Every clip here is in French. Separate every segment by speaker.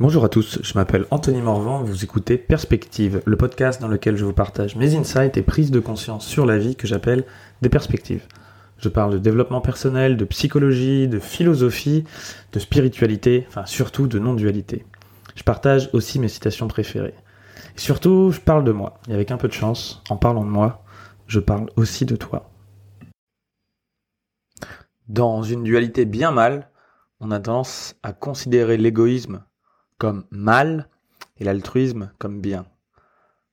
Speaker 1: Bonjour à tous, je m'appelle Anthony Morvan, vous écoutez Perspective, le podcast dans lequel je vous partage mes insights et prises de conscience sur la vie que j'appelle des perspectives. Je parle de développement personnel, de psychologie, de philosophie, de spiritualité, enfin surtout de non-dualité. Je partage aussi mes citations préférées. Et surtout, je parle de moi. Et avec un peu de chance, en parlant de moi, je parle aussi de toi. Dans une dualité bien mal, on a tendance à considérer l'égoïsme comme mal et l'altruisme comme bien.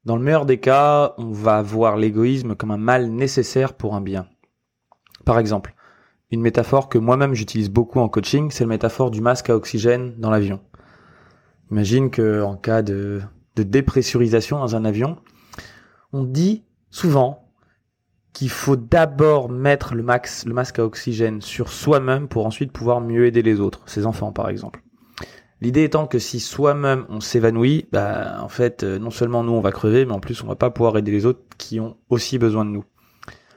Speaker 1: Dans le meilleur des cas, on va voir l'égoïsme comme un mal nécessaire pour un bien. Par exemple, une métaphore que moi-même j'utilise beaucoup en coaching, c'est la métaphore du masque à oxygène dans l'avion. Imagine que en cas de, dépressurisation dans un avion, on dit souvent qu'il faut d'abord mettre le masque à oxygène sur soi-même pour ensuite pouvoir mieux aider les autres, ses enfants par exemple. L'idée étant que si soi-même on s'évanouit, bah en fait euh, non seulement nous on va crever, mais en plus on va pas pouvoir aider les autres qui ont aussi besoin de nous.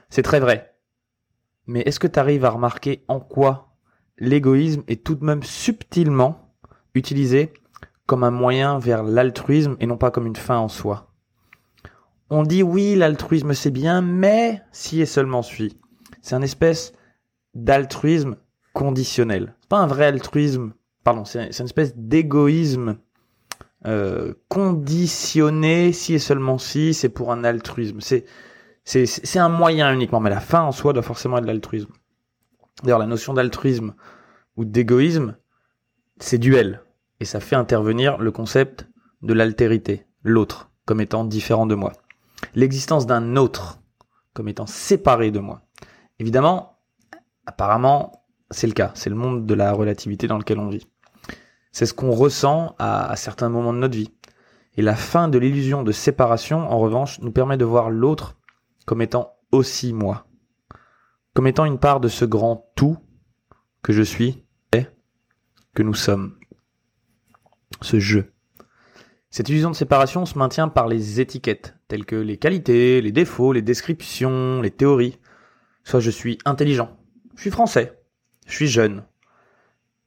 Speaker 1: C'est très vrai. Mais est-ce que tu arrives à remarquer en quoi l'égoïsme est tout de même subtilement utilisé comme un moyen vers l'altruisme et non pas comme une fin en soi? On dit oui, l'altruisme c'est bien, mais si et seulement suit. C'est un espèce d'altruisme conditionnel. C'est pas un vrai altruisme pardon, c'est une espèce d'égoïsme euh, conditionné si et seulement si c'est pour un altruisme. C'est c'est un moyen uniquement, mais la fin en soi doit forcément être l'altruisme. D'ailleurs, la notion d'altruisme ou d'égoïsme, c'est duel et ça fait intervenir le concept de l'altérité, l'autre, comme étant différent de moi. L'existence d'un autre comme étant séparé de moi. Évidemment, apparemment, c'est le cas. C'est le monde de la relativité dans lequel on vit. C'est ce qu'on ressent à, certains moments de notre vie. Et la fin de l'illusion de séparation, en revanche, nous permet de voir l'autre comme étant aussi moi. Comme étant une part de ce grand tout que je suis et que nous sommes. Ce jeu. Cette illusion de séparation se maintient par les étiquettes, telles que les qualités, les défauts, les descriptions, les théories. Soit je suis intelligent, je suis français, je suis jeune.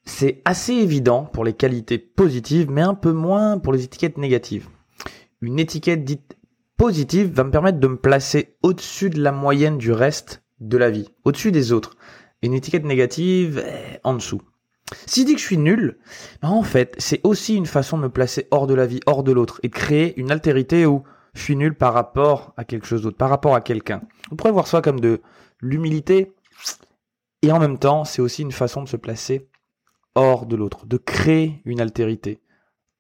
Speaker 1: C'est assez évident pour les qualités positives, mais un peu moins pour les étiquettes négatives. Une étiquette dite positive va me permettre de me placer au-dessus de la moyenne du reste de la vie, au-dessus des autres. Une étiquette négative, en dessous. Si je dis que je suis nul, ben, en fait, c'est aussi une façon de me placer hors de la vie, hors de l'autre, et créer une altérité où je suis nul par rapport à quelque chose d'autre, par rapport à quelqu'un. On pourrait voir ça comme de l'humilité, et en même temps, c'est aussi une façon de se placer hors de l'autre, de créer une altérité.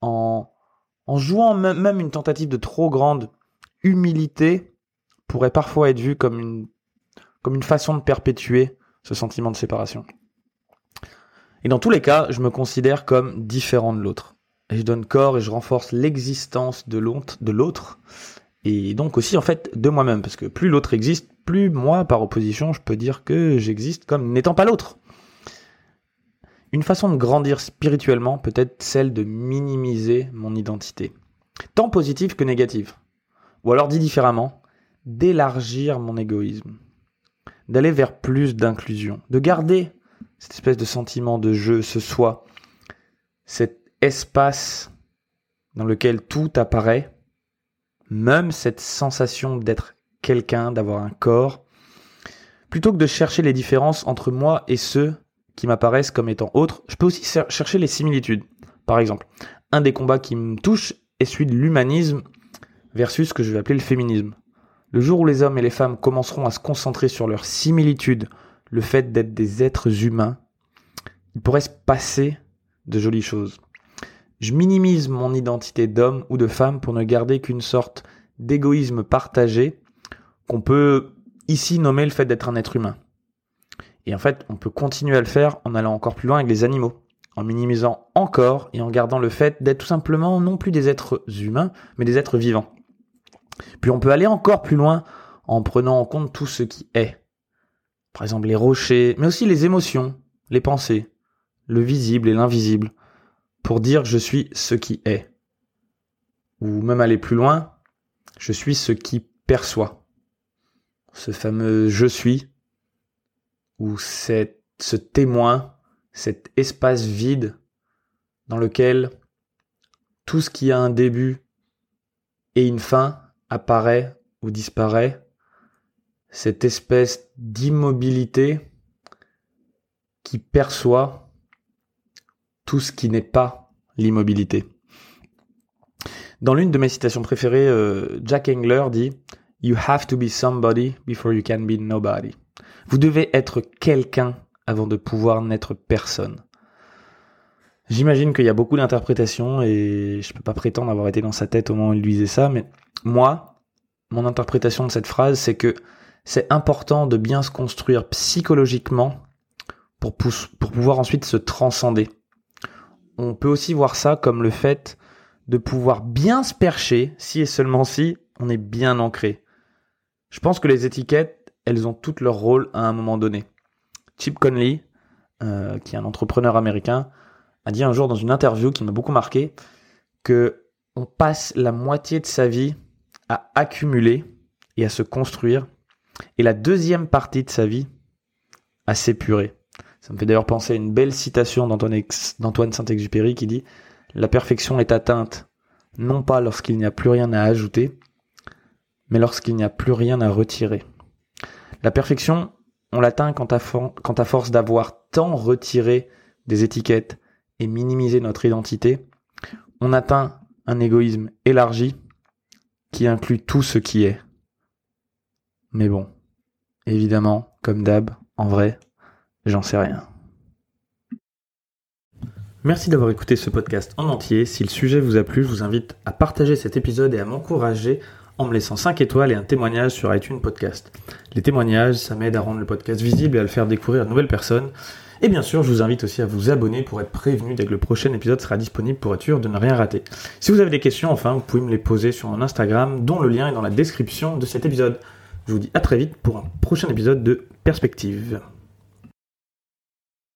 Speaker 1: En, en jouant même, une tentative de trop grande humilité pourrait parfois être vue comme une, comme une façon de perpétuer ce sentiment de séparation. Et dans tous les cas, je me considère comme différent de l'autre. Et je donne corps et je renforce l'existence de l'autre, et donc aussi en fait de moi-même, parce que plus l'autre existe, plus moi, par opposition, je peux dire que j'existe comme n'étant pas l'autre. Une façon de grandir spirituellement peut être celle de minimiser mon identité, tant positive que négative. Ou alors dit différemment, d'élargir mon égoïsme, d'aller vers plus d'inclusion, de garder cette espèce de sentiment de jeu, ce soi, cet espace dans lequel tout apparaît, même cette sensation d'être quelqu'un, d'avoir un corps, plutôt que de chercher les différences entre moi et ceux qui m'apparaissent comme étant autres, je peux aussi chercher les similitudes. Par exemple, un des combats qui me touche est celui de l'humanisme versus ce que je vais appeler le féminisme. Le jour où les hommes et les femmes commenceront à se concentrer sur leurs similitudes, le fait d'être des êtres humains, il pourrait se passer de jolies choses. Je minimise mon identité d'homme ou de femme pour ne garder qu'une sorte d'égoïsme partagé qu'on peut ici nommer le fait d'être un être humain. Et en fait, on peut continuer à le faire en allant encore plus loin avec les animaux, en minimisant encore et en gardant le fait d'être tout simplement non plus des êtres humains, mais des êtres vivants. Puis on peut aller encore plus loin en prenant en compte tout ce qui est. Par exemple les rochers, mais aussi les émotions, les pensées, le visible et l'invisible, pour dire je suis ce qui est. Ou même aller plus loin, je suis ce qui perçoit ce fameux je suis, ou cette, ce témoin, cet espace vide dans lequel tout ce qui a un début et une fin apparaît ou disparaît, cette espèce d'immobilité qui perçoit tout ce qui n'est pas l'immobilité. Dans l'une de mes citations préférées, euh, Jack Engler dit You have to be somebody before you can be nobody. Vous devez être quelqu'un avant de pouvoir n'être personne. J'imagine qu'il y a beaucoup d'interprétations et je peux pas prétendre avoir été dans sa tête au moment où il disait ça, mais moi, mon interprétation de cette phrase, c'est que c'est important de bien se construire psychologiquement pour, pour pouvoir ensuite se transcender. On peut aussi voir ça comme le fait de pouvoir bien se percher si et seulement si on est bien ancré. Je pense que les étiquettes, elles ont toutes leur rôle à un moment donné. Chip Conley, euh, qui est un entrepreneur américain, a dit un jour dans une interview qui m'a beaucoup marqué que on passe la moitié de sa vie à accumuler et à se construire et la deuxième partie de sa vie à s'épurer. Ça me fait d'ailleurs penser à une belle citation d'Antoine Saint-Exupéry qui dit La perfection est atteinte non pas lorsqu'il n'y a plus rien à ajouter, mais lorsqu'il n'y a plus rien à retirer. La perfection, on l'atteint quand à, force d'avoir tant retiré des étiquettes et minimisé notre identité, on atteint un égoïsme élargi qui inclut tout ce qui est. Mais bon, évidemment, comme d'hab, en vrai, j'en sais rien. Merci d'avoir écouté ce podcast en entier. Si le sujet vous a plu, je vous invite à partager cet épisode et à m'encourager en me laissant 5 étoiles et un témoignage sur iTunes Podcast. Les témoignages, ça m'aide à rendre le podcast visible et à le faire découvrir à de nouvelles personnes. Et bien sûr, je vous invite aussi à vous abonner pour être prévenu dès que le prochain épisode sera disponible pour être sûr de ne rien rater. Si vous avez des questions, enfin, vous pouvez me les poser sur mon Instagram, dont le lien est dans la description de cet épisode. Je vous dis à très vite pour un prochain épisode de Perspective.